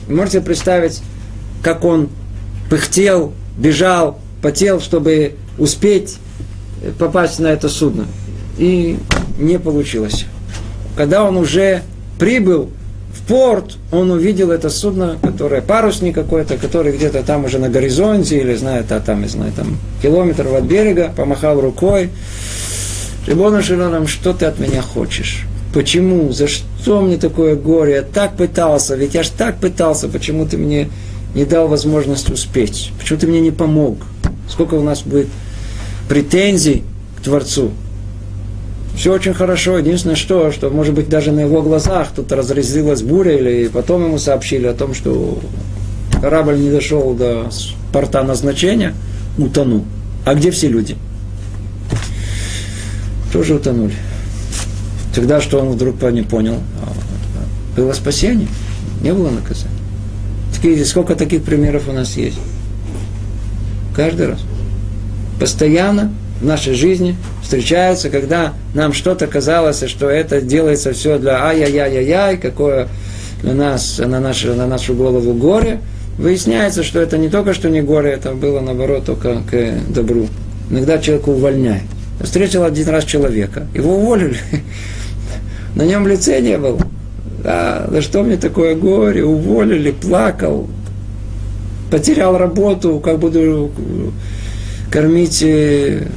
Можете представить, как он пыхтел, бежал, потел, чтобы успеть попасть на это судно. И не получилось. Когда он уже прибыл в порт, он увидел это судно, которое парусник какой-то, который где-то там уже на горизонте, или знает, а там, не знаю, там километр от берега, помахал рукой. Рибона Шилоном, что ты от меня хочешь? Почему? За что мне такое горе? Я так пытался, ведь я ж так пытался, почему ты мне не дал возможность успеть? Почему ты мне не помог? Сколько у нас будет претензий к Творцу? Все очень хорошо. Единственное, что, что может быть даже на его глазах тут разразилась буря, или потом ему сообщили о том, что корабль не дошел до порта назначения, утонул. А где все люди? Тоже утонули. Тогда что он вдруг не понял? А, было спасение, не было наказания. Такие, сколько таких примеров у нас есть? Каждый раз. Постоянно в нашей жизни встречаются, когда нам что-то казалось, что это делается все для ай-яй-яй-яй, какое на нас, на нашу, на нашу голову горе, выясняется, что это не только что не горе, это было наоборот только к добру. Иногда человека увольняют. Я встретил один раз человека, его уволили на нем лице не было. Да, да что мне такое горе, уволили, плакал, потерял работу, как буду кормить э,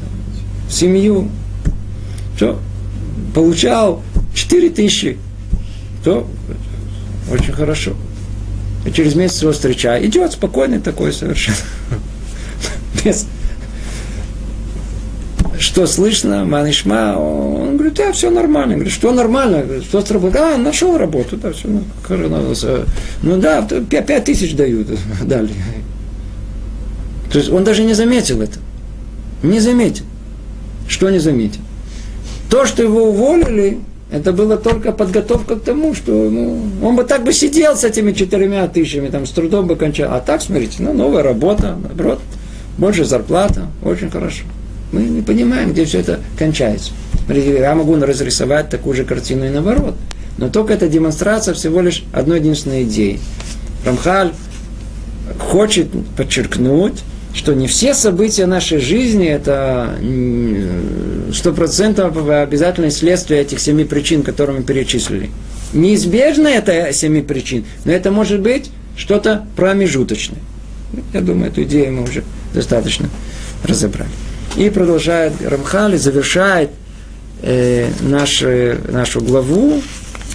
семью. Что? Получал 4 тысячи. То очень хорошо. И через месяц его встречаю. Идет спокойный такой совершенно. Без, что слышно, манишма, он говорит, да, все нормально. Я говорю, что нормально? Что с работой? А, нашел работу, да, все. Ну да, пять тысяч дают, дали. То есть он даже не заметил это. Не заметил. Что не заметил? То, что его уволили, это было только подготовка к тому, что ну, он бы так бы сидел с этими четырьмя тысячами, там, с трудом бы кончал. А так, смотрите, ну, новая работа, наоборот, больше зарплата, очень хорошо. Мы не понимаем, где все это кончается. Я могу разрисовать такую же картину и наоборот. Но только это демонстрация всего лишь одной единственной идеи. Рамхаль хочет подчеркнуть что не все события нашей жизни это сто процентов обязательное следствие этих семи причин, которые мы перечислили. Неизбежно это семи причин, но это может быть что-то промежуточное. Я думаю, эту идею мы уже достаточно разобрали. И продолжает Рамхали, завершает э, нашу, нашу главу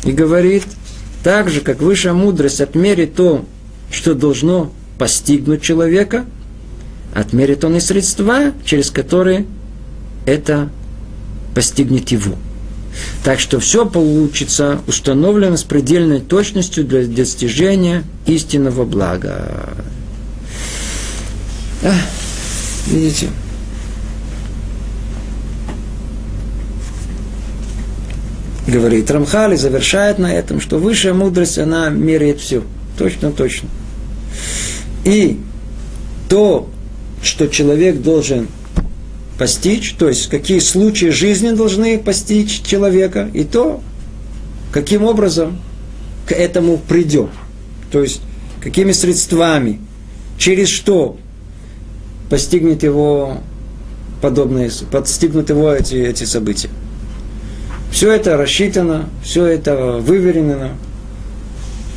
и говорит, так же, как высшая мудрость отмерит то, что должно постигнуть человека, отмерит он и средства, через которые это постигнет его. Так что все получится установлено с предельной точностью для достижения истинного блага. А, видите? Говорит Рамхали, завершает на этом, что высшая мудрость, она меряет все. Точно, точно. И то, что человек должен постичь, то есть какие случаи жизни должны постичь человека, и то, каким образом к этому придет. То есть, какими средствами, через что постигнет его подобные, подстигнут его эти, эти события. Все это рассчитано, все это выверено.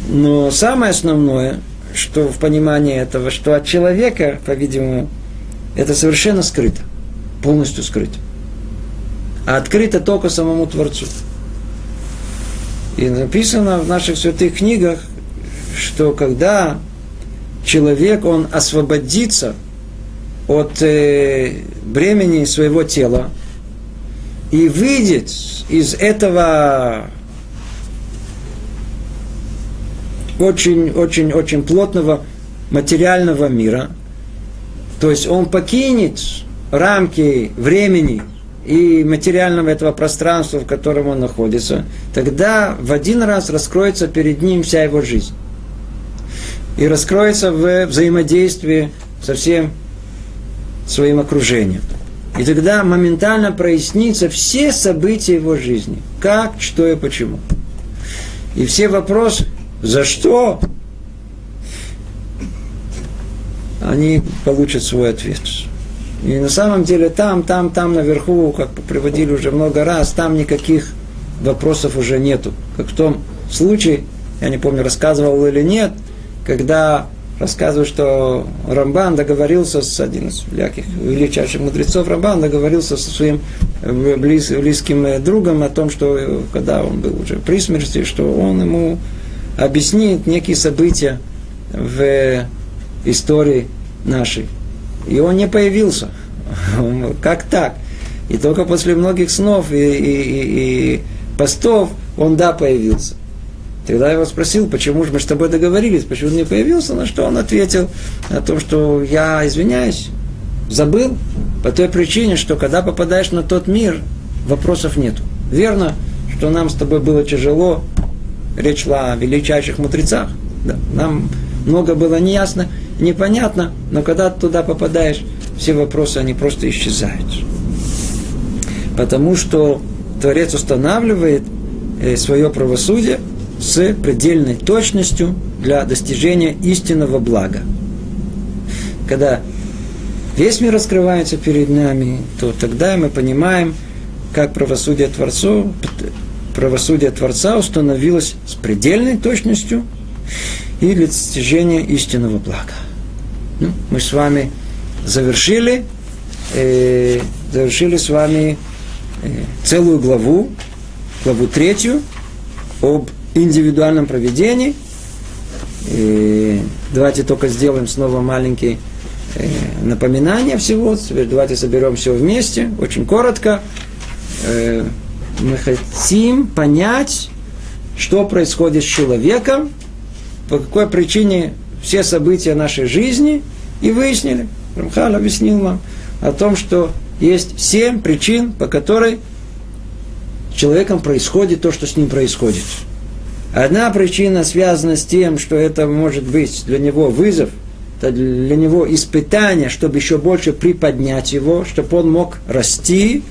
Но самое основное, что в понимании этого, что от человека, по-видимому, это совершенно скрыто, полностью скрыто. А открыто только самому Творцу. И написано в наших святых книгах, что когда человек, он освободится от э, бремени своего тела и выйдет из этого очень-очень-очень плотного материального мира, то есть он покинет рамки времени и материального этого пространства, в котором он находится, тогда в один раз раскроется перед ним вся его жизнь. И раскроется в взаимодействии со всем своим окружением. И тогда моментально прояснится все события его жизни. Как, что и почему. И все вопросы, за что, они получат свой ответ. И на самом деле там, там, там наверху, как приводили уже много раз, там никаких вопросов уже нету. Как в том случае, я не помню, рассказывал или нет, когда рассказывают, что Рамбан договорился с один из великих, величайших мудрецов, Рамбан договорился со своим э, близ, близким э, другом о том, что э, когда он был уже при смерти, что он ему объяснит некие события в истории нашей. И он не появился. Как так? И только после многих снов и, и, и, постов он да появился. Тогда я его спросил, почему же мы с тобой договорились, почему он не появился, на что он ответил о том, что я извиняюсь, забыл, по той причине, что когда попадаешь на тот мир, вопросов нет. Верно, что нам с тобой было тяжело, речь шла о величайших мудрецах, да, нам много было неясно, непонятно, но когда ты туда попадаешь, все вопросы, они просто исчезают. Потому что Творец устанавливает э, свое правосудие – с предельной точностью для достижения истинного блага. Когда весь мир раскрывается перед нами, то тогда мы понимаем, как правосудие Творца, правосудие Творца установилось с предельной точностью и для достижения истинного блага. Ну, мы с вами завершили, э, завершили с вами э, целую главу, главу третью об индивидуальном проведении. И давайте только сделаем снова маленький э, напоминание всего. Давайте соберем все вместе, очень коротко. Э, мы хотим понять, что происходит с человеком, по какой причине все события нашей жизни, и выяснили, Рамхал объяснил нам о том, что есть семь причин, по которой человеком происходит то, что с ним происходит. Одна причина связана с тем, что это может быть для него вызов, это для него испытание, чтобы еще больше приподнять его, чтобы он мог расти.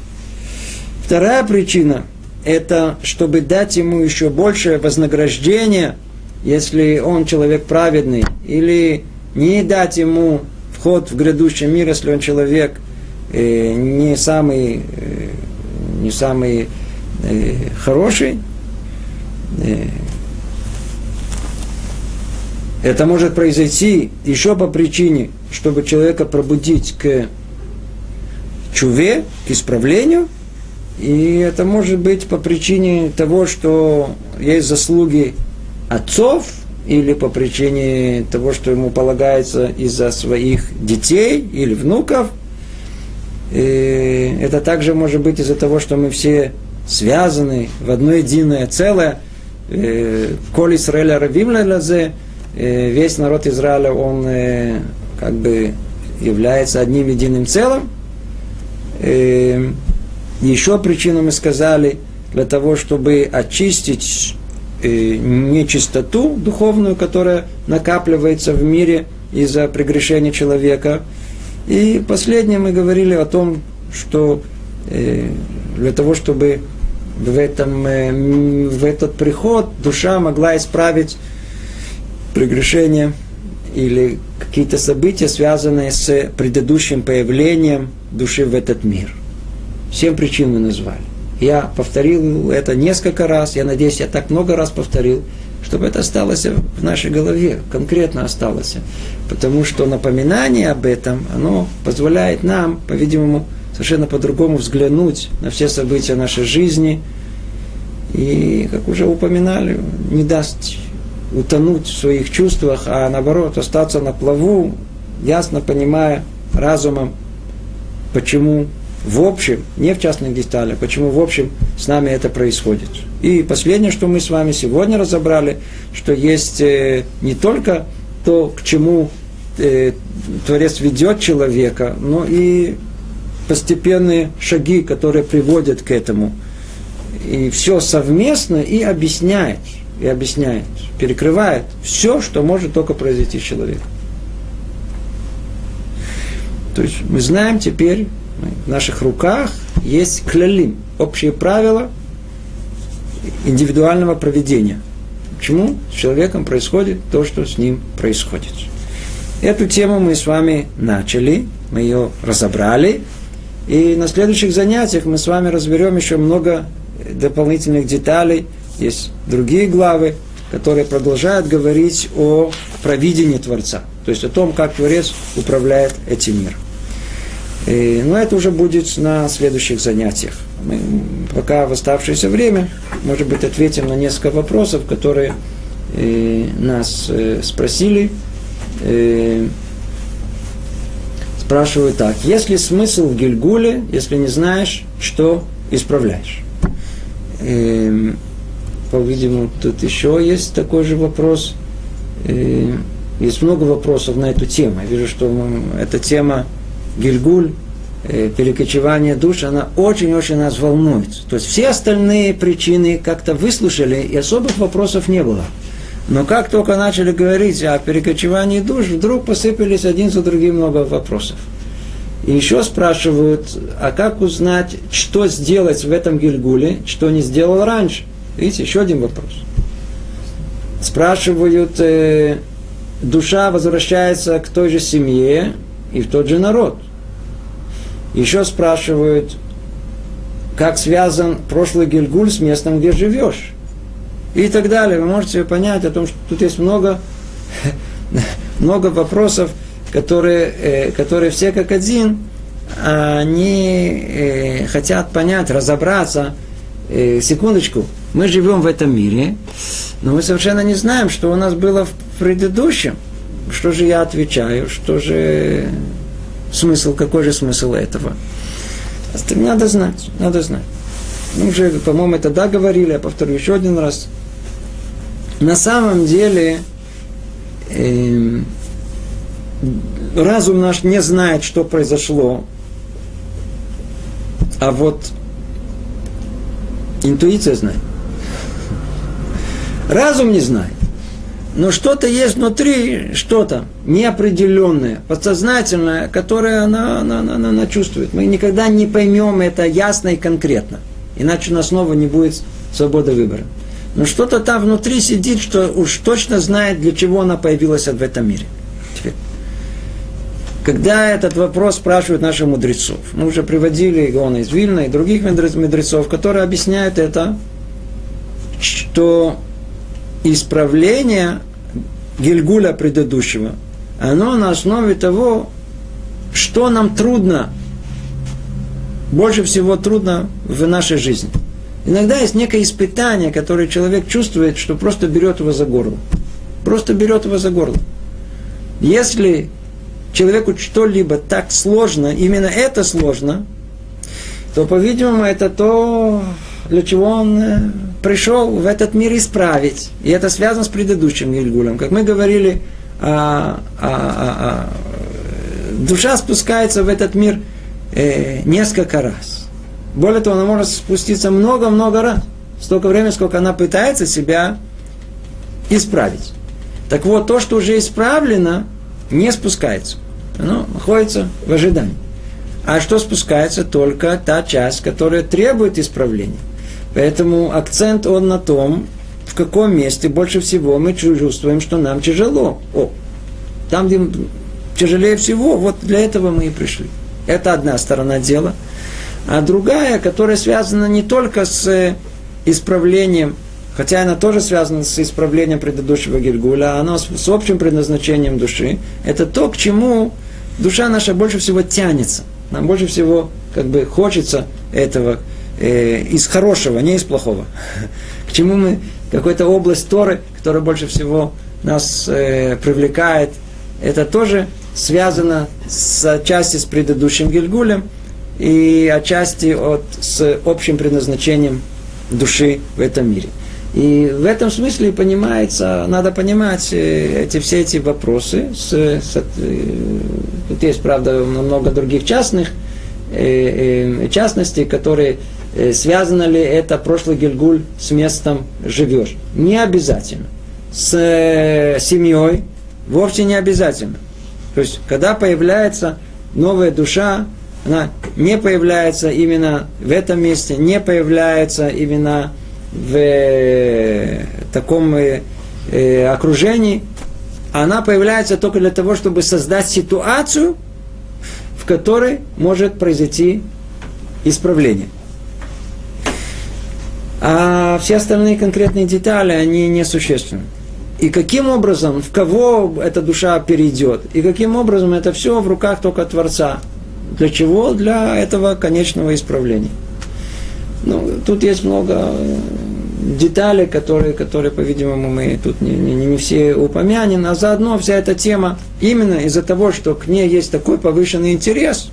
Вторая причина – это чтобы дать ему еще большее вознаграждение, если он человек праведный, или не дать ему вход в грядущий мир, если он человек э, не самый, э, не самый э, хороший, э, это может произойти еще по причине, чтобы человека пробудить к чуве, к исправлению. И это может быть по причине того, что есть заслуги отцов, или по причине того, что ему полагается из-за своих детей или внуков. И это также может быть из-за того, что мы все связаны в одно единое целое. Э, Коль Израиля Равим Лазе, э, весь народ Израиля, он э, как бы является одним единым целым. Еще причину мы сказали для того, чтобы очистить э, нечистоту духовную, которая накапливается в мире из-за прегрешения человека. И последнее мы говорили о том, что э, для того, чтобы в, этом, э, в этот приход душа могла исправить прегрешение или какие-то события, связанные с предыдущим появлением души в этот мир. Семь причин мы назвали. Я повторил это несколько раз, я надеюсь, я так много раз повторил, чтобы это осталось в нашей голове, конкретно осталось. Потому что напоминание об этом, оно позволяет нам, по-видимому, совершенно по-другому взглянуть на все события нашей жизни. И, как уже упоминали, не даст утонуть в своих чувствах, а наоборот остаться на плаву, ясно понимая разумом, почему в общем, не в частных деталях, почему в общем с нами это происходит. И последнее, что мы с вами сегодня разобрали, что есть э, не только то, к чему э, Творец ведет человека, но и постепенные шаги, которые приводят к этому. И все совместно и объясняет, и объясняет, перекрывает все, что может только произойти с человеком. То есть мы знаем теперь, в наших руках есть клялим, общие правила индивидуального проведения. Почему с человеком происходит то, что с ним происходит. Эту тему мы с вами начали, мы ее разобрали, и на следующих занятиях мы с вами разберем еще много дополнительных деталей. Есть другие главы, которые продолжают говорить о провидении Творца, то есть о том, как Творец управляет этим миром. И, но это уже будет на следующих занятиях. Мы пока в оставшееся время, может быть, ответим на несколько вопросов, которые э, нас э, спросили. Э, спрашивают так. Есть ли смысл в Гильгуле, если не знаешь, что исправляешь? Э, по-видимому, тут еще есть такой же вопрос. Э, есть много вопросов на эту тему. Я вижу, что эта тема Гильгуль, э, перекочевание душ, она очень-очень нас волнует. То есть все остальные причины как-то выслушали, и особых вопросов не было. Но как только начали говорить о перекочевании душ, вдруг посыпались один за другим много вопросов. И еще спрашивают, а как узнать, что сделать в этом Гильгуле, что не сделал раньше? Видите, еще один вопрос. Спрашивают, э, душа возвращается к той же семье, и в тот же народ. Еще спрашивают, как связан прошлый Гильгуль с местом, где живешь. И так далее. Вы можете понять о том, что тут есть много, много вопросов, которые, э, которые все как один, они э, хотят понять, разобраться. Э, секундочку, мы живем в этом мире, но мы совершенно не знаем, что у нас было в предыдущем что же я отвечаю, что же смысл, какой же смысл этого? Надо знать, надо знать. Мы уже, по-моему, это да говорили, я повторю еще один раз. На самом деле, э, разум наш не знает, что произошло, а вот интуиция знает. Разум не знает но что-то есть внутри, что-то неопределенное, подсознательное, которое она, она, она, она, чувствует. Мы никогда не поймем это ясно и конкретно, иначе у нас снова не будет свободы выбора. Но что-то там внутри сидит, что уж точно знает, для чего она появилась в этом мире. Теперь. когда этот вопрос спрашивают наших мудрецов. Мы уже приводили Иона из Вильна и других мудрецов, которые объясняют это, что исправление Гильгуля предыдущего, оно на основе того, что нам трудно, больше всего трудно в нашей жизни. Иногда есть некое испытание, которое человек чувствует, что просто берет его за горло. Просто берет его за горло. Если человеку что-либо так сложно, именно это сложно, то, по-видимому, это то, для чего он э, пришел в этот мир исправить. И это связано с предыдущим Гильгулем. Как мы говорили, а, а, а, а, душа спускается в этот мир э, несколько раз. Более того, она может спуститься много-много раз. Столько времени, сколько она пытается себя исправить. Так вот, то, что уже исправлено, не спускается. Оно находится в ожидании. А что спускается? Только та часть, которая требует исправления. Поэтому акцент он на том, в каком месте больше всего мы чувствуем, что нам тяжело. О, там, где тяжелее всего, вот для этого мы и пришли. Это одна сторона дела. А другая, которая связана не только с исправлением, хотя она тоже связана с исправлением предыдущего Гильгуля, а она с общим предназначением души, это то, к чему душа наша больше всего тянется. Нам больше всего как бы хочется этого э, из хорошего, не из плохого. К чему мы, какая-то область Торы, которая больше всего нас э, привлекает, это тоже связано с отчасти с предыдущим Гильгулем и отчасти от, с общим предназначением души в этом мире. И в этом смысле понимается, надо понимать э, эти, все эти вопросы. С, с, э, тут есть, правда, много других частных э, частностей, которые связано ли это прошлый Гильгуль с местом живешь. Не обязательно. С семьей вовсе не обязательно. То есть, когда появляется новая душа, она не появляется именно в этом месте, не появляется именно в э, таком э, э, окружении, она появляется только для того, чтобы создать ситуацию, в которой может произойти исправление. А все остальные конкретные детали, они несущественны. И каким образом, в кого эта душа перейдет, и каким образом это все в руках только Творца. Для чего? Для этого конечного исправления. Ну, тут есть много э, деталей, которые, которые по-видимому, мы тут не, не, не все упомянем, а заодно вся эта тема, именно из-за того, что к ней есть такой повышенный интерес,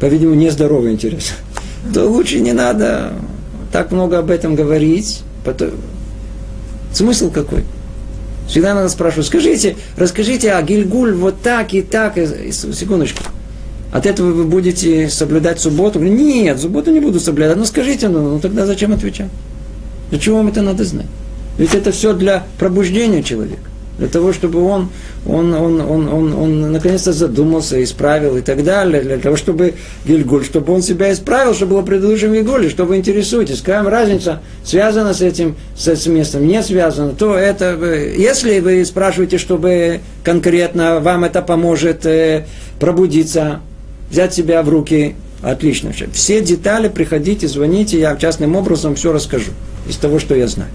по-видимому, нездоровый интерес, то лучше не надо так много об этом говорить. Потом... Смысл какой? Всегда надо спрашивать, скажите, расскажите о Гильгуль вот так и так, и, секундочку, от этого вы будете соблюдать субботу? Нет, субботу не буду соблюдать. Ну скажите, ну, ну тогда зачем отвечать? Для чего вам это надо знать? Ведь это все для пробуждения человека. Для того, чтобы он, он, он, он, он, он наконец-то задумался, исправил и так далее. Для того, чтобы Гильгуль, чтобы он себя исправил, чтобы было предыдущим Гильгуле, что вы интересуетесь. Какая разница связана с этим, с этим местом, не связана, то это, если вы спрашиваете, чтобы конкретно вам это поможет э, пробудиться, взять себя в руки, отлично. Все детали приходите, звоните, я частным образом все расскажу из того, что я знаю.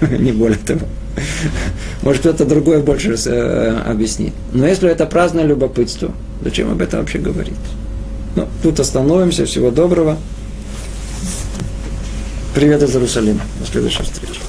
Не более того. Может, кто-то другое больше э, объяснит. Но если это праздное любопытство, зачем об этом вообще говорить? Ну, тут остановимся. Всего доброго. Привет из Иерусалима. До следующей встречи.